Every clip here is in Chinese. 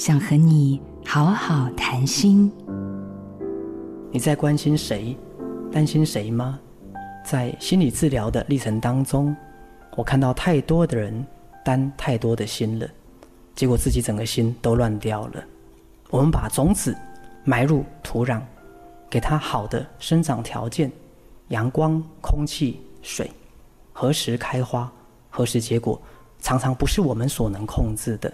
想和你好好谈心。你在关心谁？担心谁吗？在心理治疗的历程当中，我看到太多的人担太多的心了，结果自己整个心都乱掉了。我们把种子埋入土壤，给它好的生长条件，阳光、空气、水，何时开花，何时结果，常常不是我们所能控制的。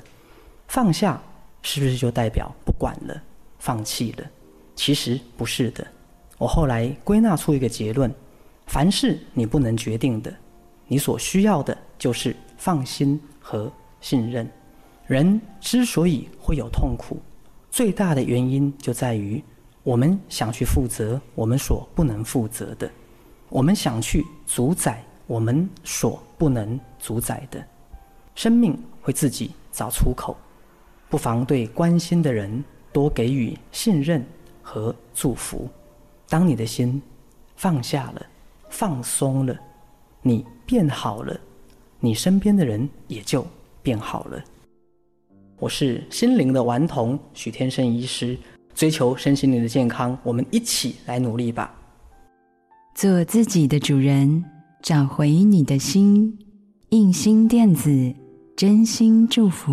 放下。是不是就代表不管了、放弃了？其实不是的。我后来归纳出一个结论：凡是你不能决定的，你所需要的就是放心和信任。人之所以会有痛苦，最大的原因就在于我们想去负责我们所不能负责的，我们想去主宰我们所不能主宰的。生命会自己找出口。不妨对关心的人多给予信任和祝福。当你的心放下了、放松了，你变好了，你身边的人也就变好了。我是心灵的顽童许天生医师，追求身心灵的健康，我们一起来努力吧。做自己的主人，找回你的心。印心电子，真心祝福。